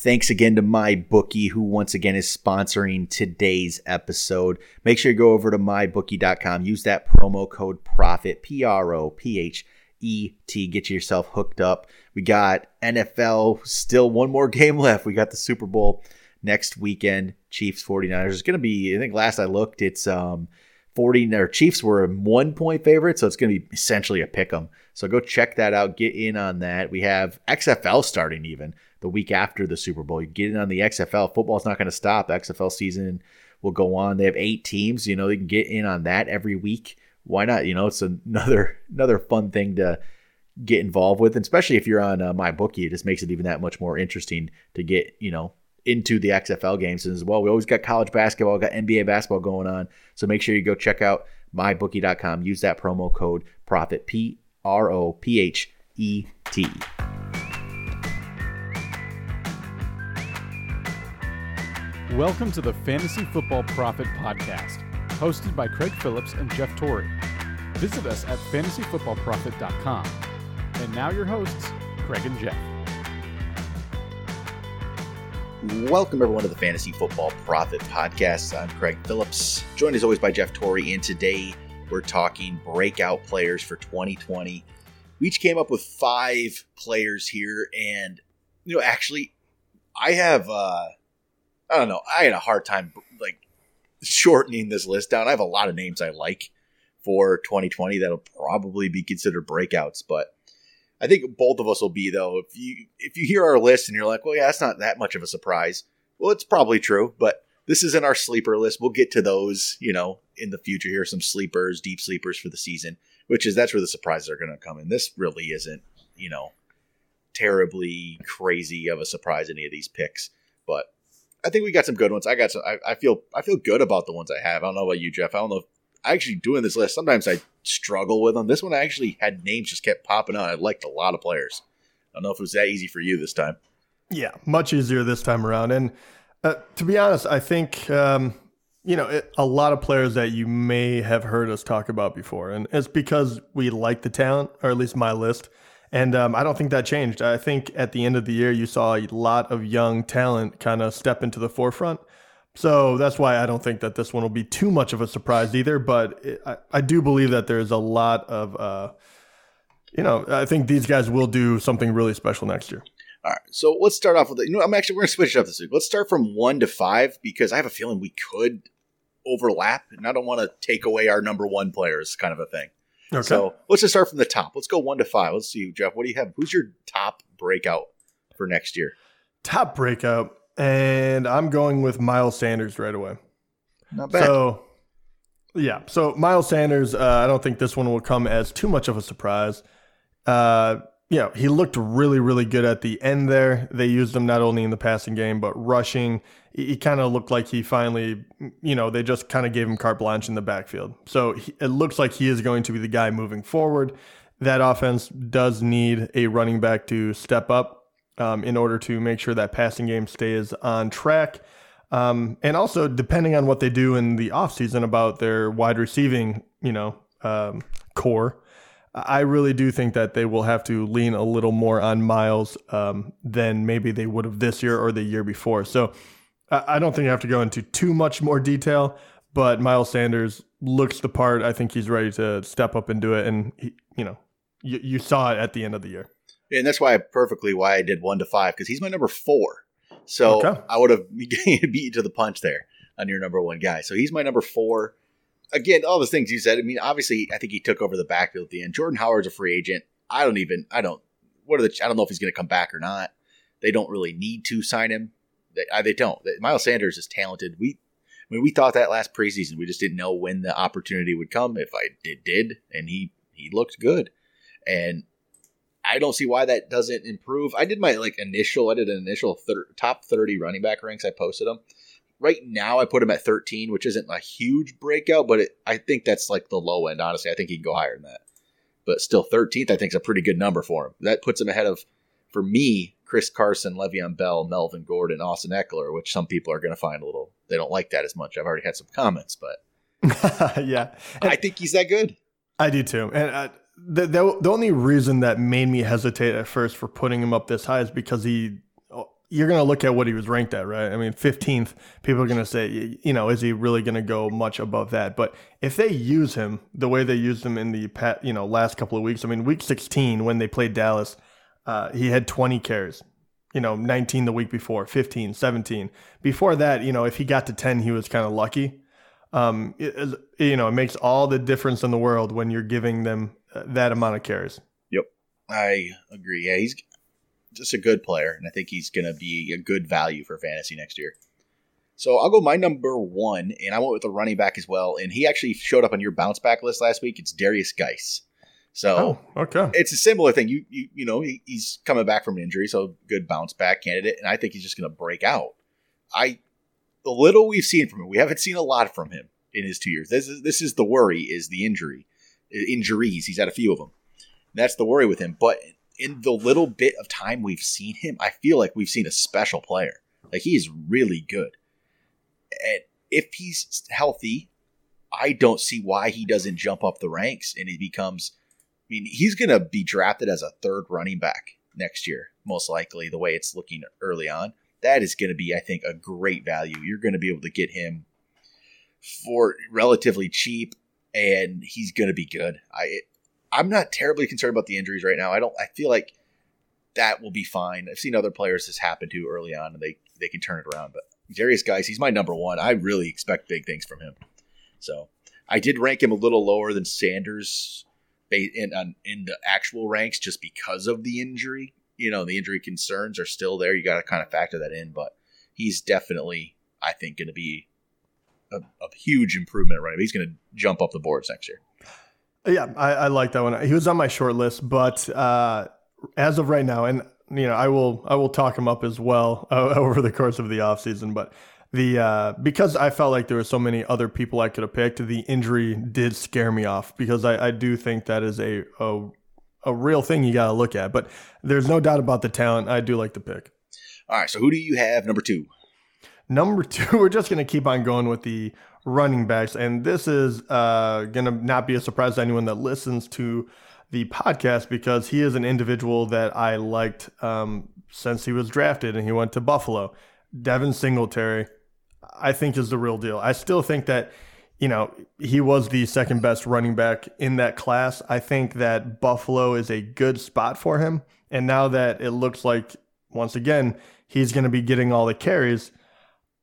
Thanks again to MyBookie, who once again is sponsoring today's episode. Make sure you go over to mybookie.com. Use that promo code PROPHET, P R O P H E T. Get yourself hooked up. We got NFL, still one more game left. We got the Super Bowl next weekend. Chiefs 49ers. It's going to be, I think last I looked, it's um 40 or Chiefs were a one point favorite, so it's going to be essentially a pick 'em. So go check that out. Get in on that. We have XFL starting even the week after the Super Bowl. You get in on the XFL. Football's not going to stop. XFL season will go on. They have eight teams. You know, they can get in on that every week. Why not? You know, it's another another fun thing to get involved with, and especially if you're on uh, my bookie, it just makes it even that much more interesting to get you know into the XFL games as well. We always got college basketball, got NBA basketball going on, so make sure you go check out mybookie.com. Use that promo code prophet P R O P H E T. Welcome to the Fantasy Football Prophet Podcast, hosted by Craig Phillips and Jeff Torrey. Visit us at fantasyfootballprophet.com. And now your hosts, Craig and Jeff. Welcome everyone to the Fantasy Football Prophet Podcast. I'm Craig Phillips, joined as always by Jeff Torrey, and today we're talking breakout players for 2020. We each came up with five players here, and you know, actually, I have uh I don't know. I had a hard time like shortening this list down. I have a lot of names I like for 2020 that'll probably be considered breakouts, but I think both of us will be though. If you if you hear our list and you're like, well, yeah, that's not that much of a surprise. Well, it's probably true, but this isn't our sleeper list. We'll get to those, you know, in the future. Here are some sleepers, deep sleepers for the season, which is that's where the surprises are going to come in. This really isn't, you know, terribly crazy of a surprise any of these picks, but I think we got some good ones. I got some. I, I, feel I feel good about the ones I have. I don't know about you, Jeff. I don't know. If, I actually doing this list. Sometimes I struggle with them. This one I actually had names just kept popping out. I liked a lot of players. I don't know if it was that easy for you this time. Yeah, much easier this time around. And uh, to be honest, I think um, you know it, a lot of players that you may have heard us talk about before, and it's because we like the talent, or at least my list. And um, I don't think that changed. I think at the end of the year, you saw a lot of young talent kind of step into the forefront. So that's why I don't think that this one will be too much of a surprise either. But it, I, I, do believe that there's a lot of, uh, you know, I think these guys will do something really special next year. All right. So let's start off with, you know, I'm actually, we're going to switch it up this week. Let's start from one to five because I have a feeling we could overlap and I don't want to take away our number one players kind of a thing. Okay. So let's just start from the top. Let's go one to five. Let's see, Jeff. What do you have? Who's your top breakout for next year? Top breakout, and I'm going with Miles Sanders right away. Not bad. So, yeah. So Miles Sanders, uh, I don't think this one will come as too much of a surprise. Uh, you know, he looked really, really good at the end there. They used him not only in the passing game, but rushing. He, he kind of looked like he finally, you know, they just kind of gave him carte blanche in the backfield. So he, it looks like he is going to be the guy moving forward. That offense does need a running back to step up um, in order to make sure that passing game stays on track. Um, and also, depending on what they do in the offseason about their wide receiving, you know, um, core I really do think that they will have to lean a little more on Miles um, than maybe they would have this year or the year before. So I don't think I have to go into too much more detail, but Miles Sanders looks the part. I think he's ready to step up and do it. And, he, you know, you, you saw it at the end of the year. And that's why I perfectly why I did one to five because he's my number four. So okay. I would have beat you to the punch there on your number one guy. So he's my number four again, all the things you said. I mean, obviously, I think he took over the backfield at the end. Jordan Howard's a free agent. I don't even. I don't. What are the? I don't know if he's going to come back or not. They don't really need to sign him. They, they don't. Miles Sanders is talented. We, I mean, we thought that last preseason. We just didn't know when the opportunity would come. If I did, did, and he he looked good, and I don't see why that doesn't improve. I did my like initial. I did an initial thir- top thirty running back ranks. I posted them right now I put him at 13, which isn't a huge breakout, but it, I think that's like the low end. Honestly, I think he can go higher than that. But still, 13th I think is a pretty good number for him. That puts him ahead of, for me, Chris Carson, Le'Veon Bell, Melvin Gordon, Austin Ekeler, which some people are going to find a little. They don't like that as much. I've already had some comments, but yeah, and I think he's that good. I do too, and. Uh, the, the, the only reason that made me hesitate at first for putting him up this high is because he you're going to look at what he was ranked at, right? I mean, 15th, people are going to say, you know, is he really going to go much above that? But if they use him the way they used him in the, you know, last couple of weeks, I mean, week 16, when they played Dallas, uh, he had 20 carries, you know, 19 the week before, 15, 17. Before that, you know, if he got to 10, he was kind of lucky. Um, it, you know, it makes all the difference in the world when you're giving them uh, that amount of carries. Yep. I agree. Yeah, he's just a good player, and I think he's going to be a good value for fantasy next year. So I'll go my number one, and I went with the running back as well. And he actually showed up on your bounce back list last week. It's Derrius Guice. So oh, okay, it's a similar thing. You you you know he, he's coming back from an injury, so good bounce back candidate, and I think he's just going to break out. I the little we've seen from him, we haven't seen a lot from him in his two years. This is this is the worry is the injury injuries. He's had a few of them. That's the worry with him. But in the little bit of time we've seen him, I feel like we've seen a special player. Like he is really good. And if he's healthy, I don't see why he doesn't jump up the ranks and he becomes I mean, he's going to be drafted as a third running back next year, most likely, the way it's looking early on. That is going to be, I think, a great value. You're going to be able to get him for relatively cheap, and he's going to be good. I I'm not terribly concerned about the injuries right now. I don't. I feel like that will be fine. I've seen other players this happen to early on, and they they can turn it around. But Derrius Guice, he's my number one. I really expect big things from him. So I did rank him a little lower than Sanders in in the actual ranks just because of the injury. You know, the injury concerns are still there. You got to kind of factor that in, but he's definitely, I think, going to be a, a, huge improvement. Right, he's going to jump up the boards next year. Yeah, I, I, like that one. He was on my short list, but uh, as of right now, and you know, I will I will talk him up as well uh, over the course of the offseason, but the uh, because I felt like there were so many other people I could have picked, the injury did scare me off because I, I do think that is a, a a real thing you got to look at. But there's no doubt about the talent. I do like the pick. All right, so who do you have number two? Number two, we're just going to keep on going with the running backs. And this is uh, going to not be a surprise to anyone that listens to the podcast because he is an individual that I liked um, since he was drafted and he went to Buffalo. Devin Singletary, I think, is the real deal. I still think that, you know, he was the second best running back in that class. I think that Buffalo is a good spot for him. And now that it looks like, once again, he's going to be getting all the carries,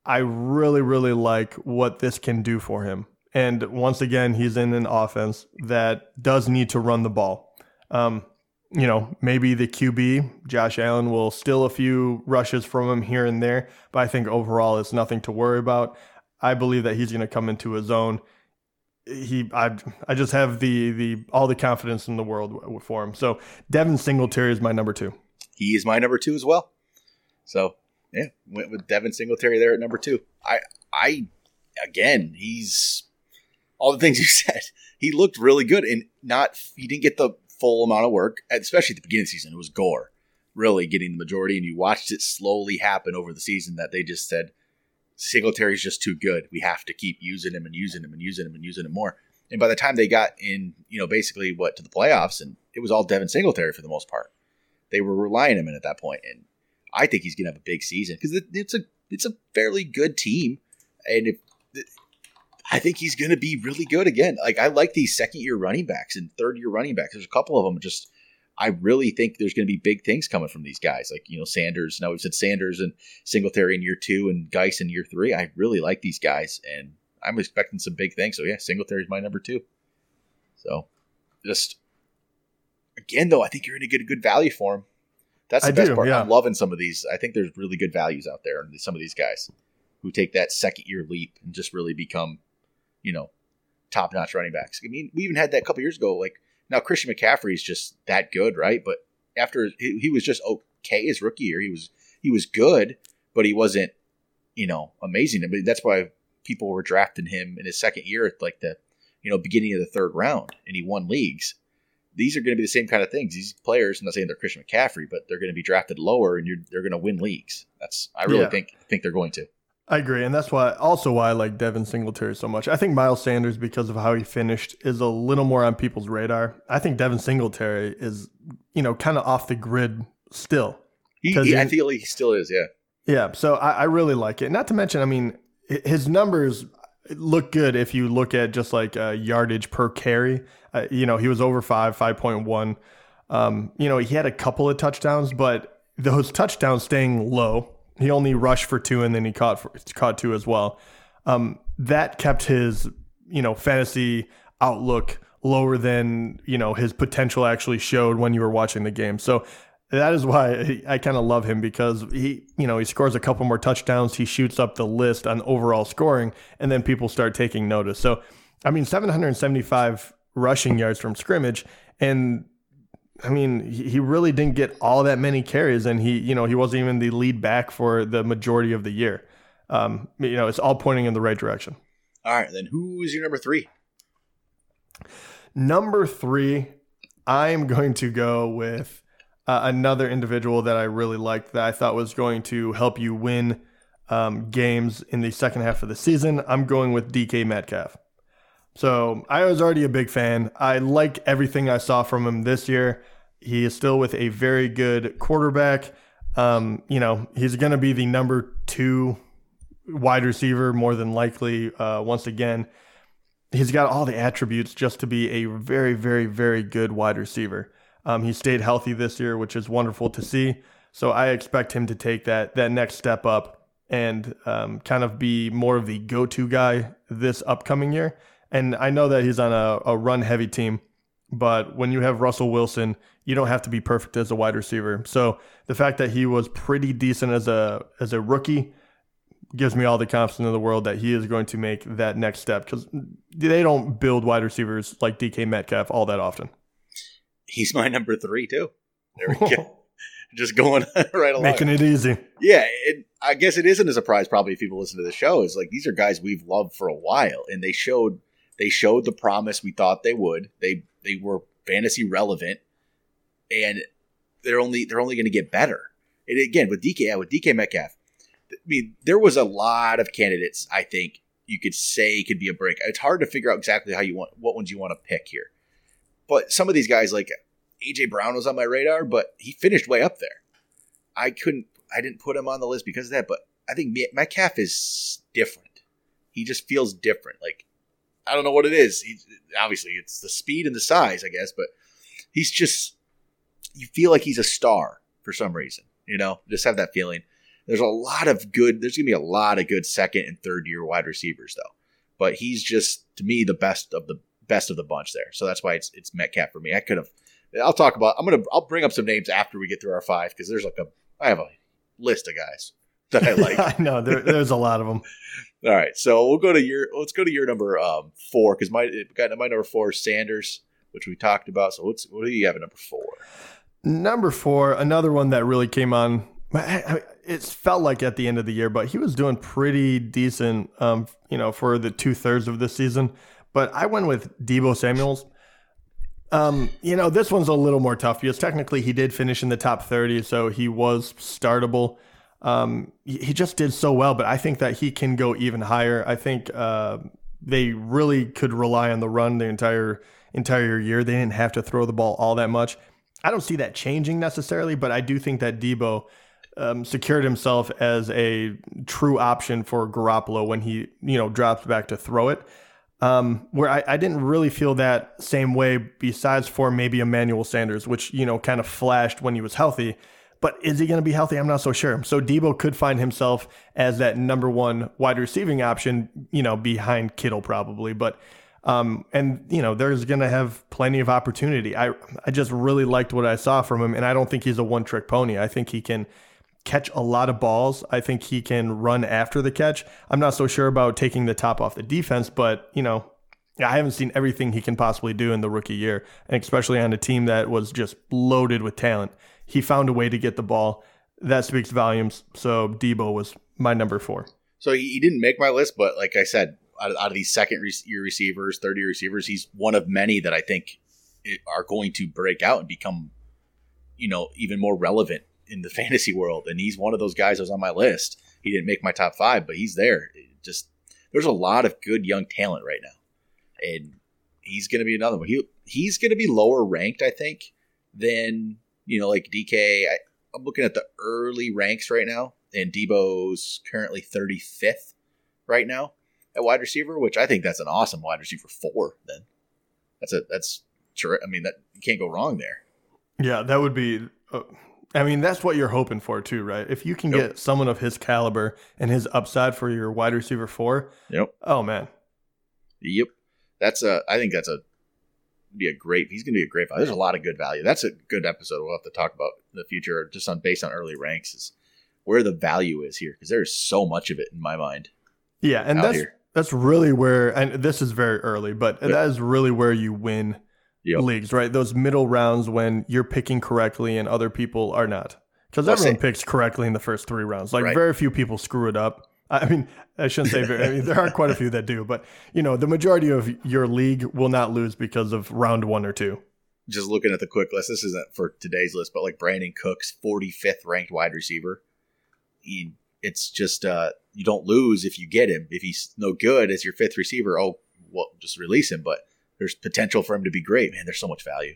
I really, really like what this can do for him. And once again, he's in an offense that does need to run the ball. Um, you know, maybe the QB, Josh Allen, will steal a few rushes from him here and there, but I think overall it's nothing to worry about. I believe that he's going to come into his own. He, I, I just have the the all the confidence in the world for him. So Devin Singletary is my number two. He is my number two as well. So yeah, went with Devin Singletary there at number two. I, I, again, he's all the things you said. He looked really good, and not he didn't get the full amount of work, especially at the beginning of the season. It was Gore really getting the majority, and you watched it slowly happen over the season. That they just said Singletary's just too good. We have to keep using him and using him and using him and using him more. And by the time they got in, you know, basically what to the playoffs, and it was all Devin Singletary for the most part. They were relying on him at that point, and I think he's going to have a big season because it's a it's a fairly good team, and if I think he's going to be really good again. Like I like these second year running backs and third year running backs. There's a couple of them just. I really think there's going to be big things coming from these guys. Like you know Sanders. Now we've said Sanders and Singletary in year two and Guice in year three. I really like these guys, and I'm expecting some big things. So yeah, Singletary's my number two. So just again though, I think you're going to get a good value for him. That's the I best do, part. Yeah. I'm loving some of these. I think there's really good values out there, and some of these guys who take that second year leap and just really become, you know, top notch running backs. I mean, we even had that a couple years ago. Like now, Christian McCaffrey is just that good, right? But after he, he was just okay his rookie year, he was he was good, but he wasn't, you know, amazing. But that's why people were drafting him in his second year at like the, you know, beginning of the third round, and he won leagues these are going to be the same kind of things. These players, I'm not saying they're Christian McCaffrey, but they're going to be drafted lower, and they're going to win leagues. That's I really yeah. think think they're going to. I agree, and that's why also why I like Devin Singletary so much. I think Miles Sanders, because of how he finished, is a little more on people's radar. I think Devin Singletary is, you know, kind of off the grid still. He, he I feel he still is, yeah. Yeah, so I, I really like it. Not to mention, I mean, his numbers look good if you look at just like uh, yardage per carry. Uh, you know, he was over five, five point one. Um, you know, he had a couple of touchdowns, but those touchdowns staying low. He only rushed for two, and then he caught for, caught two as well. Um, that kept his you know fantasy outlook lower than you know his potential actually showed when you were watching the game. So that is why I kind of love him because he, you know, he scores a couple more touchdowns. He shoots up the list on overall scoring, and then people start taking notice. So, I mean, 775 rushing yards from scrimmage, and I mean, he really didn't get all that many carries, and he, you know, he wasn't even the lead back for the majority of the year. Um, you know, it's all pointing in the right direction. All right, then who is your number three? Number three, I'm going to go with uh, another individual that I really liked that I thought was going to help you win um, games in the second half of the season. I'm going with DK Metcalf. So I was already a big fan. I like everything I saw from him this year. He is still with a very good quarterback. Um, you know, he's going to be the number two wide receiver more than likely uh, once again. He's got all the attributes just to be a very, very, very good wide receiver. Um, he stayed healthy this year, which is wonderful to see. So I expect him to take that that next step up and um, kind of be more of the go-to guy this upcoming year. And I know that he's on a, a run heavy team, but when you have Russell Wilson, you don't have to be perfect as a wide receiver. So the fact that he was pretty decent as a as a rookie gives me all the confidence in the world that he is going to make that next step because they don't build wide receivers like DK Metcalf all that often he's my number three too. There we go. Just going right along, making it easy. Yeah, it, I guess it isn't a surprise. Probably if people listen to the show, is like these are guys we've loved for a while, and they showed they showed the promise we thought they would. They they were fantasy relevant, and they're only they're only going to get better. And again, with DK yeah, with DK Metcalf, I mean, there was a lot of candidates. I think you could say could be a break. It's hard to figure out exactly how you want what ones you want to pick here. But some of these guys, like AJ Brown, was on my radar, but he finished way up there. I couldn't, I didn't put him on the list because of that. But I think Metcalf is different. He just feels different. Like I don't know what it is. He's, obviously, it's the speed and the size, I guess, but he's just you feel like he's a star for some reason. You know, just have that feeling. There's a lot of good. There's gonna be a lot of good second and third year wide receivers though, but he's just to me the best of the best of the bunch there. So that's why it's it's Metcalf for me. I could have. I'll talk about. I'm gonna. I'll bring up some names after we get through our five because there's like a. I have a list of guys that I like. I know there, there's a lot of them. All right, so we'll go to your. Let's go to your number um, four because my got my number four is Sanders, which we talked about. So what's what do you have at number four? Number four, another one that really came on. It felt like at the end of the year, but he was doing pretty decent. Um, you know, for the two thirds of the season but I went with Deebo Samuels. Um, you know, this one's a little more tough because technically he did finish in the top 30, so he was startable. Um, he just did so well, but I think that he can go even higher. I think uh, they really could rely on the run the entire entire year. They didn't have to throw the ball all that much. I don't see that changing necessarily, but I do think that Deebo um, secured himself as a true option for Garoppolo when he you know drops back to throw it um, where I, I, didn't really feel that same way besides for maybe Emmanuel Sanders, which, you know, kind of flashed when he was healthy. But is he going to be healthy? I'm not so sure. So Deebo could find himself as that number one wide receiving option, you know, behind Kittle probably. But um, and you know, there's going to have plenty of opportunity. I I just really liked what I saw from him, and I don't think he's a one trick pony. I think he can catch a lot of balls. I think he can run after the catch. I'm not so sure about taking the top off the defense, but you know, I haven't seen everything he can possibly do in the rookie year, and especially on a team that was just loaded with talent. He found a way to get the ball. That speaks volumes. So Deebo was my number four. So he didn't make my list, but like I said, out of, these second year receivers, third year receivers, he's one of many that I think are going to break out and become, you know, even more relevant in the fantasy world, and he's one of those guys that was on my list. He didn't make my top five, but he's there. It just there's a lot of good young talent right now, and he's going to be another one. He he's going to be lower ranked, I think, than you know like DK. I, I'm looking at the early ranks right now, and Deebo's currently 35th right now at wide receiver, which I think that's an awesome wide receiver four. Then that's a that's. I mean that you can't go wrong there. Yeah, that would be. Uh, I mean, that's what you're hoping for too, right? If you can yep. get someone of his caliber and his upside for your wide receiver four. Yep. Oh man. Yep. That's a. I think that's a. Be a great. He's going to be a great value. There's a lot of good value. That's a good episode. We'll have to talk about in the future, just on based on early ranks, is where the value is here because there's so much of it in my mind. Yeah, and that's here. that's really where, and this is very early, but yep. that is really where you win yep. leagues, right? Those middle rounds when you're picking correctly and other people are not. Because everyone picks correctly in the first three rounds. Like right. very few people screw it up. I mean, I shouldn't say very. I mean, there are quite a few that do, but you know, the majority of your league will not lose because of round one or two. Just looking at the quick list, this isn't for today's list, but like Brandin Cooks, 45th ranked wide receiver. He, it's just uh, you don't lose if you get him. If he's no good as your fifth receiver, oh, well, just release him. But there's potential for him to be great. Man, there's so much value.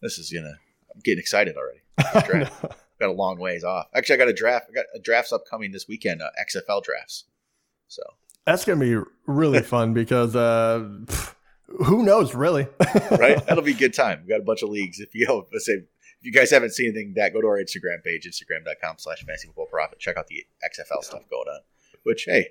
This is gonna. I'm getting excited already. got a long ways off. Actually, I got a draft. I got a drafts upcoming this weekend. Uh, XFL drafts. So that's gonna be really fun because uh, who knows, really? right? That'll be a good time. We got a bunch of leagues. If you let's say if you guys haven't seen anything, that go to our Instagram page, Instagram.com/slash Fantasy Football Prophet. Check out the XFL stuff going on. Which hey,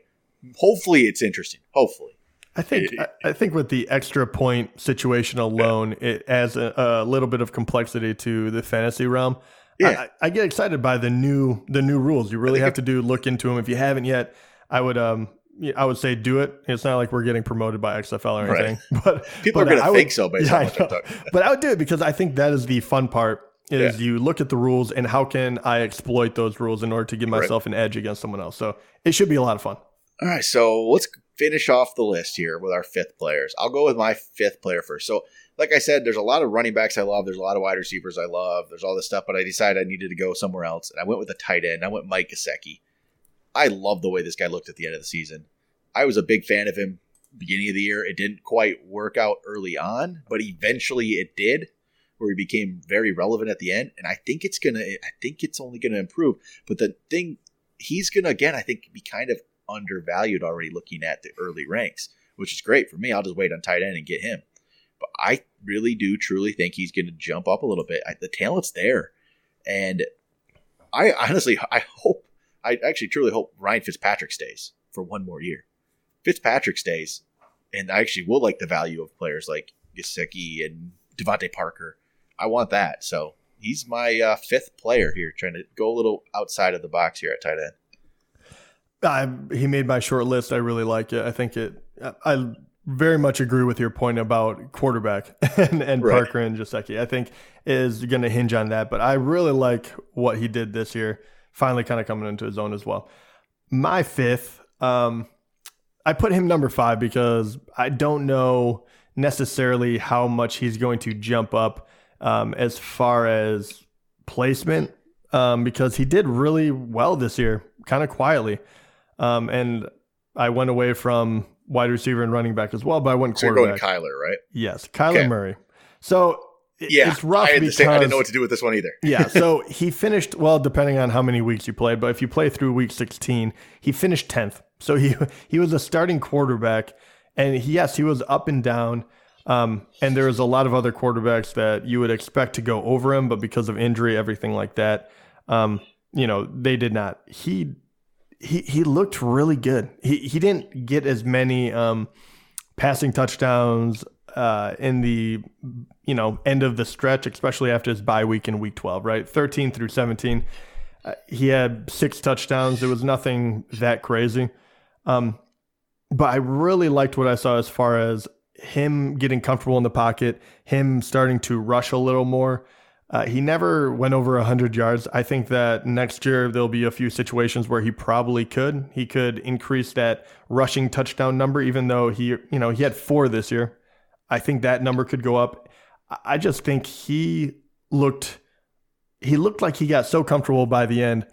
hopefully it's interesting. Hopefully. I think I think with the extra point situation alone, yeah. it adds a, a, little bit of complexity to the fantasy realm. Yeah. I, I, get excited by the new the new rules. You really have to do look into them. If you haven't yet, I would um I would say do it. It's not like we're getting promoted by XFL or anything, right. but people but are going to think so based yeah, on what I'm but I would do it because I think that is the fun part. Is yeah. you look at the rules and how can I exploit those rules in order to give myself right. an edge against someone else. So it should be a lot of fun. All right, so let's finish off the list here with our fifth players. I'll go with my fifth player first. So, like I said, there's a lot of running backs I love. There's a lot of wide receivers I love. There's all this stuff, but I decided I needed to go somewhere else, and I went with a tight end. I went Mike Gesicki. I love the way this guy looked at the end of the season. I was a big fan of him beginning of the year. It didn't quite work out early on, but eventually it did, where he became very relevant at the end. And I think it's gonna. I think it's only gonna improve. But the thing, he's gonna again. I think be kind of undervalued already looking at the early ranks, which is great for me. I'll just wait on tight end and get him. But I really do truly think he's going to jump up a little bit. I, the talent's there. And I honestly, I hope, I actually truly hope Ryan Fitzpatrick stays for one more year. Fitzpatrick stays, and I actually will like the value of players like Gesicki and DeVante Parker. I want that. So he's my uh, fifth player here, trying to go a little outside of the box here at tight end. I, he made my short list. I really like it. I think it. I very much agree with your point about quarterback and, and right. Parker and Gesicki. I think is going to hinge on that. But I really like what he did this year. Finally, kind of coming into his own as well. My fifth, um, I put him number five because I don't know necessarily how much he's going to jump up um, as far as placement um, because he did really well this year, kind of quietly. Um, and I went away from wide receiver and running back as well, but I went so quarterback. So you're going Kyler, right? Yes, Kyler okay. Murray. So yeah, it's rough I because I didn't know what to do with this one either. yeah, so he finished well, depending on how many weeks you played, but if you play through week 16, he finished 10th. So he he was a starting quarterback, and he, yes, he was up and down. Um, and there was a lot of other quarterbacks that you would expect to go over him, but because of injury, everything like that, um, you know, they did not. He he he looked really good. He he didn't get as many um, passing touchdowns uh, in the you know end of the stretch, especially after his bye week in week twelve, right? Thirteen through seventeen, uh, he had six touchdowns. There was nothing that crazy, um, but I really liked what I saw as far as him getting comfortable in the pocket, him starting to rush a little more. Uh, he never went over 100 yards. I think that next year there'll be a few situations where he probably could. He could increase that rushing touchdown number, even though he, you know, he had four this year. I think that number could go up. I just think he looked, he looked like he got so comfortable by the end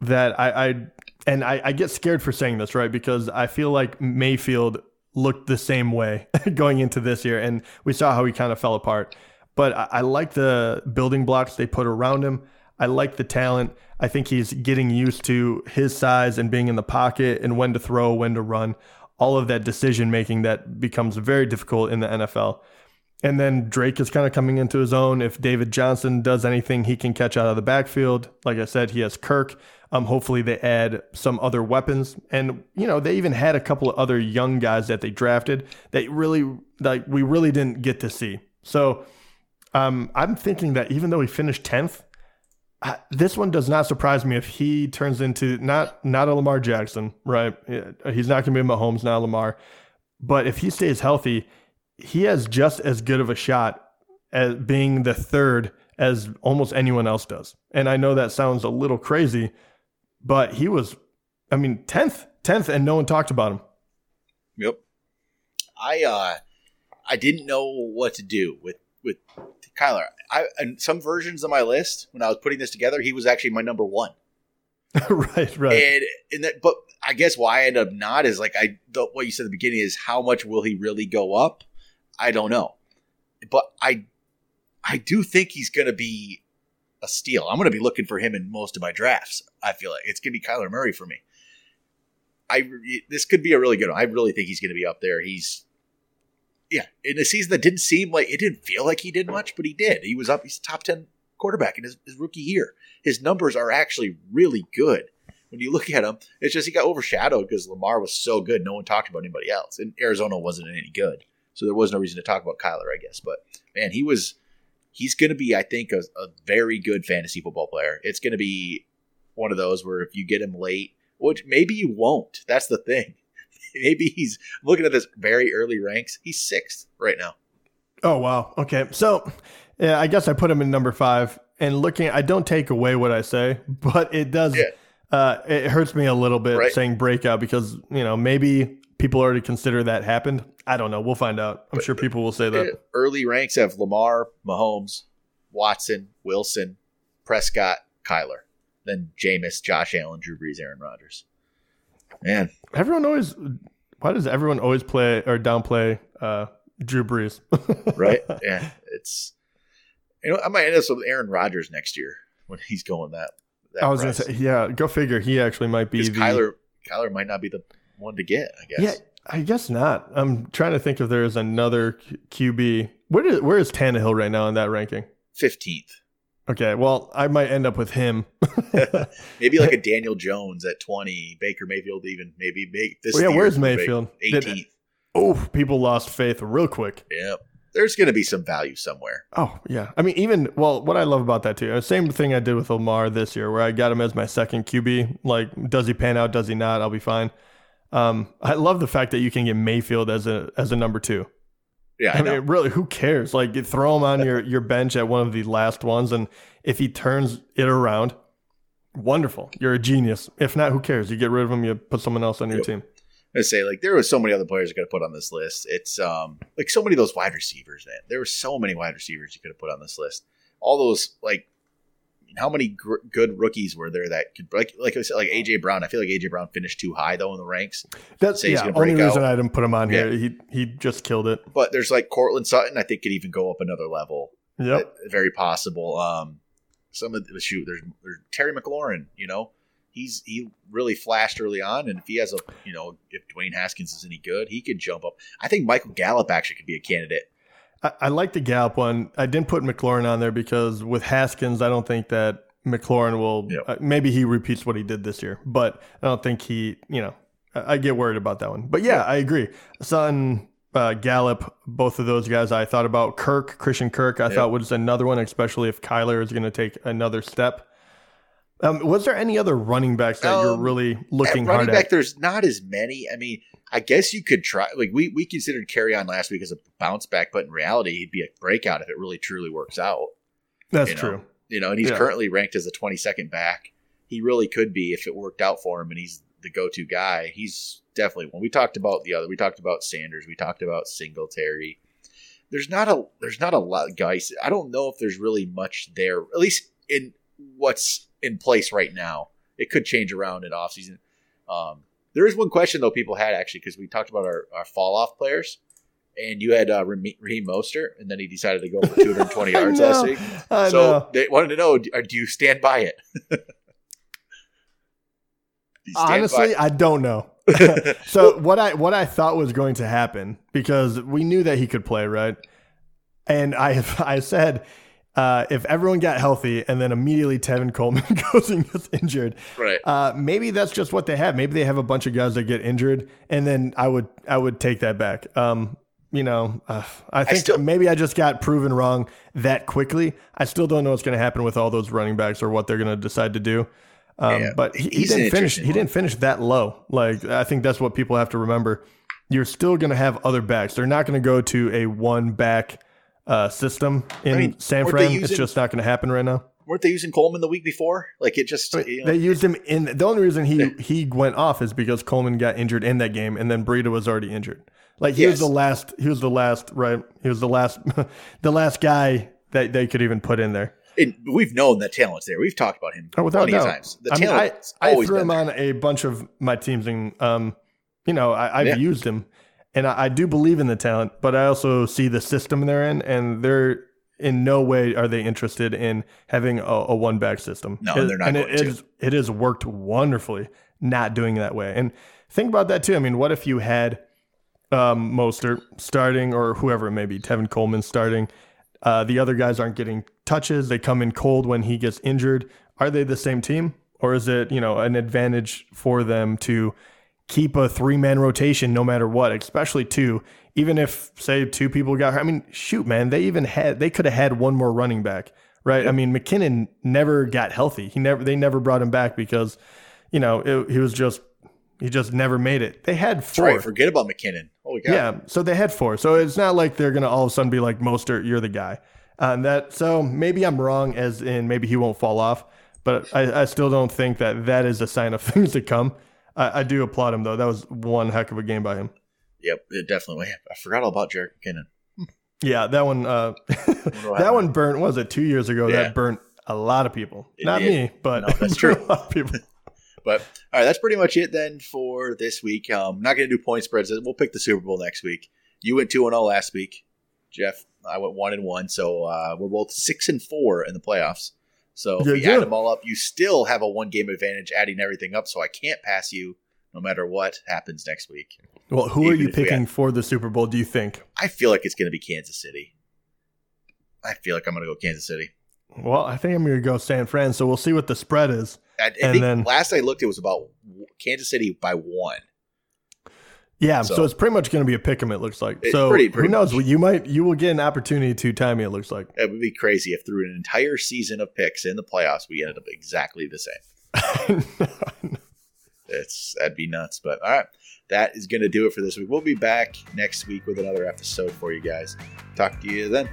that I, I and I, I get scared for saying this, right? Because I feel like Mayfield looked the same way going into this year, and we saw how he kind of fell apart but I, I like the building blocks they put around him. I like the talent. I think he's getting used to his size and being in the pocket and when to throw, when to run, all of that decision making that becomes very difficult in the NFL. And then Drake is kind of coming into his own. If David Johnson does anything, he can catch out of the backfield. Like I said, he has Kirk. Um, hopefully they add some other weapons, and you know they even had a couple of other young guys that they drafted that really like we really didn't get to see. So um, I'm thinking that even though he finished tenth, uh, this one does not surprise me if he turns into not not a Lamar Jackson, right? He's not going to be Mahomes, not Lamar, but if he stays healthy he has just as good of a shot as being the third as almost anyone else does. And I know that sounds a little crazy, but he was, I mean, 10th, 10th, and no one talked about him. Yep. I, uh, I didn't know what to do with, with Kyler. I, and some versions of my list, when I was putting this together, he was actually my number one. right, right. And, and that, but I guess why I ended up not is like I, the, what you said at the beginning is how much will he really go up? I don't know, but I I do think he's going to be a steal. I'm going to be looking for him in most of my drafts. I feel like it's going to be Kyler Murray for me. I this could be a really good one. I really think he's going to be up there. He's yeah, in a season that didn't seem like it didn't feel like he did much, but he did. He was up. He's top ten quarterback in his, his rookie year. His numbers are actually really good. When you look at him, it's just he got overshadowed because Lamar was so good. No one talked about anybody else, and Arizona wasn't any good. So there was no reason to talk about Kyler, I guess. But man, he was he's going to be, I think, a, a, very good fantasy football player. It's going to be one of those where if you get him late, which maybe you won't. That's the thing. maybe he's looking at this very early ranks. He's sixth right now. Oh wow. Okay. So yeah, I guess I put him in number five. And looking, I don't take away what I say, but it does. Yeah. Uh, it hurts me a little bit right. saying breakout because you know maybe people already consider that happened. I don't know. We'll find out. I'm but, sure people will say that. Early ranks have Lamar, Mahomes, Watson, Wilson, Prescott, Kyler, then Jameis, Josh Allen, Drew Brees, Aaron Rodgers. Man, everyone always. Why does everyone always play or downplay uh, Drew Brees? right? Yeah, it's. You know, I might end up with Aaron Rodgers next year when he's going that. that I was to say, yeah, go figure. He actually might be the Kyler. Kyler might not be the one to get. I guess. Yeah, I guess not. I'm trying to think if there's another QB. Where is where is Tannehill right now in that ranking? Fifteenth. Okay, well, I might end up with him. maybe like a Daniel Jones at twenty. Baker Mayfield even maybe make this. Well, yeah, where's Mayfield? Eighteenth. Oh, people lost faith real quick. Yep. There's going to be some value somewhere. Oh yeah, I mean, even well, what I love about that too, same thing I did with Omar this year, where I got him as my second QB. Like, does he pan out? Does he not? I'll be fine. Um, I love the fact that you can get Mayfield as a as a number two. Yeah, I, I mean, really, who cares? Like, you throw him on your your bench at one of the last ones, and if he turns it around, wonderful. You're a genius. If not, who cares? You get rid of him, you put someone else on your yep. team. I say like there was so many other players you could have put on this list. It's um like so many of those wide receivers, man. There were so many wide receivers you could have put on this list. All those like how many gr- good rookies were there that could like like I said like AJ Brown? I feel like AJ Brown finished too high though in the ranks. That's yeah. Only reason out. I didn't put him on yeah. here. He he just killed it. But there's like Courtland Sutton. I think could even go up another level. Yeah, very possible. Um, some of the shoot there's there's Terry McLaurin. You know, he's he really flashed early on, and if he has a you know if Dwayne Haskins is any good, he could jump up. I think Michael Gallup actually could be a candidate I, I like the Gallup one. I didn't put McLaurin on there because with Haskins, I don't think that McLaurin will. Yep. Uh, maybe he repeats what he did this year, but I don't think he. You know, I, I get worried about that one. But yeah, I agree. Sutton, uh, Gallup, both of those guys I thought about. Kirk, Christian Kirk, I yep. thought was another one, especially if Kyler is going to take another step. Um, was there any other running backs that um, you're really looking at running back, at? There's not as many. I mean, I guess you could try. Like we we considered Kerryon last week as a bounce back, but in reality, he'd be a breakout if it really truly works out. That's you know? true. You know, and he's yeah. currently ranked as a 22nd back. He really could be if it worked out for him, and he's the go-to guy. He's definitely one. We talked about the other. We talked about Sanders. We talked about Singletary. There's not a there's not a lot, of guys. I don't know if there's really much there. At least in what's in place right now. It could change around in offseason. Um, there is one question though people had actually because we talked about our, our fall off players, and you had uh, Raheem Mostert, and then he decided to go for 220 yards last week. I so know. they wanted to know: Do do you stand by it? Stand Honestly, by I don't know. so what I what I thought was going to happen because we knew that he could play, right? And I I said uh, if everyone got healthy and then immediately Tevin Coleman goes and gets injured, right. uh, maybe that's just what they have. Maybe they have a bunch of guys that get injured, and then I would I would take that back. Um, you know, uh, I think still- maybe I just got proven wrong that quickly. I still don't know what's going to happen with all those running backs or what they're going to decide to do. Um, Yeah, but he, he didn't finish. He didn't finish that low. Like I think that's what people have to remember. You're still going to have other backs. They're not going to go to a one back uh, system in I mean, San Fran. they it's just not going to happen right now. Weren't they using Coleman the week before? Like it just you know, They used him in the only reason he he went off is because Coleman got injured in that game, and then Breida was already injured. Like he was the last. He was the last. Right. He was the last. the last guy that they could even put in there. and we've known that talent's there. We've talked about him Oh, without plenty of times. The I mean, I, I threw him there. on a bunch of my teams, and um, you know, I, I've Yeah. used him, and I, I do believe in the talent, but I also see the system they're in, and they're in no way are they interested in having a, a one back system. No, and they're not And it is it has worked wonderfully not doing that way. And think about that too. I mean, what if you had um, Mostert starting or whoever it may be, Tevin Coleman starting? Uh, the other guys aren't getting touches. They come in cold when he gets injured. Are they the same team, or is it you know an advantage for them to keep a three man rotation no matter what, especially two? Even if say two people got hurt. I mean, shoot, man, they even had they could have had one more running back, right? I mean, McKinnon never got healthy. He never they never brought him back because you know it, he was just he just never made it. They had four. right. Forget about McKinnon. Holy cow. Yeah, so they had four. So it's not like they're gonna all of a sudden be like Mostert, you're the guy. Uh, and that so maybe I'm wrong, as in maybe he won't fall off, but I, I still don't think that that is a sign of things to come. I, I do applaud him though. That was one heck of a game by him. Yep. It definitely. I forgot all about Jerick McKinnon. Yeah, that one. Uh, that one burnt. Was it two years ago? Yeah. That burnt a lot of people. It Not did. me, but No, that's true. a lot of people. But all right, that's pretty much it then for this week. Um, not going to do point spreads. We'll pick the Super Bowl next week. You went two and zero last week, Jeff. I went one and one, so uh, we're both six and four in the playoffs. So if Yeah, yeah. add them all up, you still have a one game advantage, adding everything up. So I can't pass you no matter what happens next week. Well, who are you picking had- for the Super Bowl? Do you think? I feel like it's going to be Kansas City. I feel like I'm going to go Kansas City. Well, I think I'm going to go San Fran. So we'll see what the spread is. I, I And think then- last I looked, it was about Kansas City by one. Yeah, so, So- it's pretty much going to be a pick 'em. It looks like. So pretty- pretty who knows? much. You might you will get an opportunity to tie me. It looks like. It would be crazy if through an entire season of picks in the playoffs, we ended up exactly the same. It's that'd be nuts. But all right, that is going to do it for this week. We'll be back next week with another episode for you guys. Talk to you then.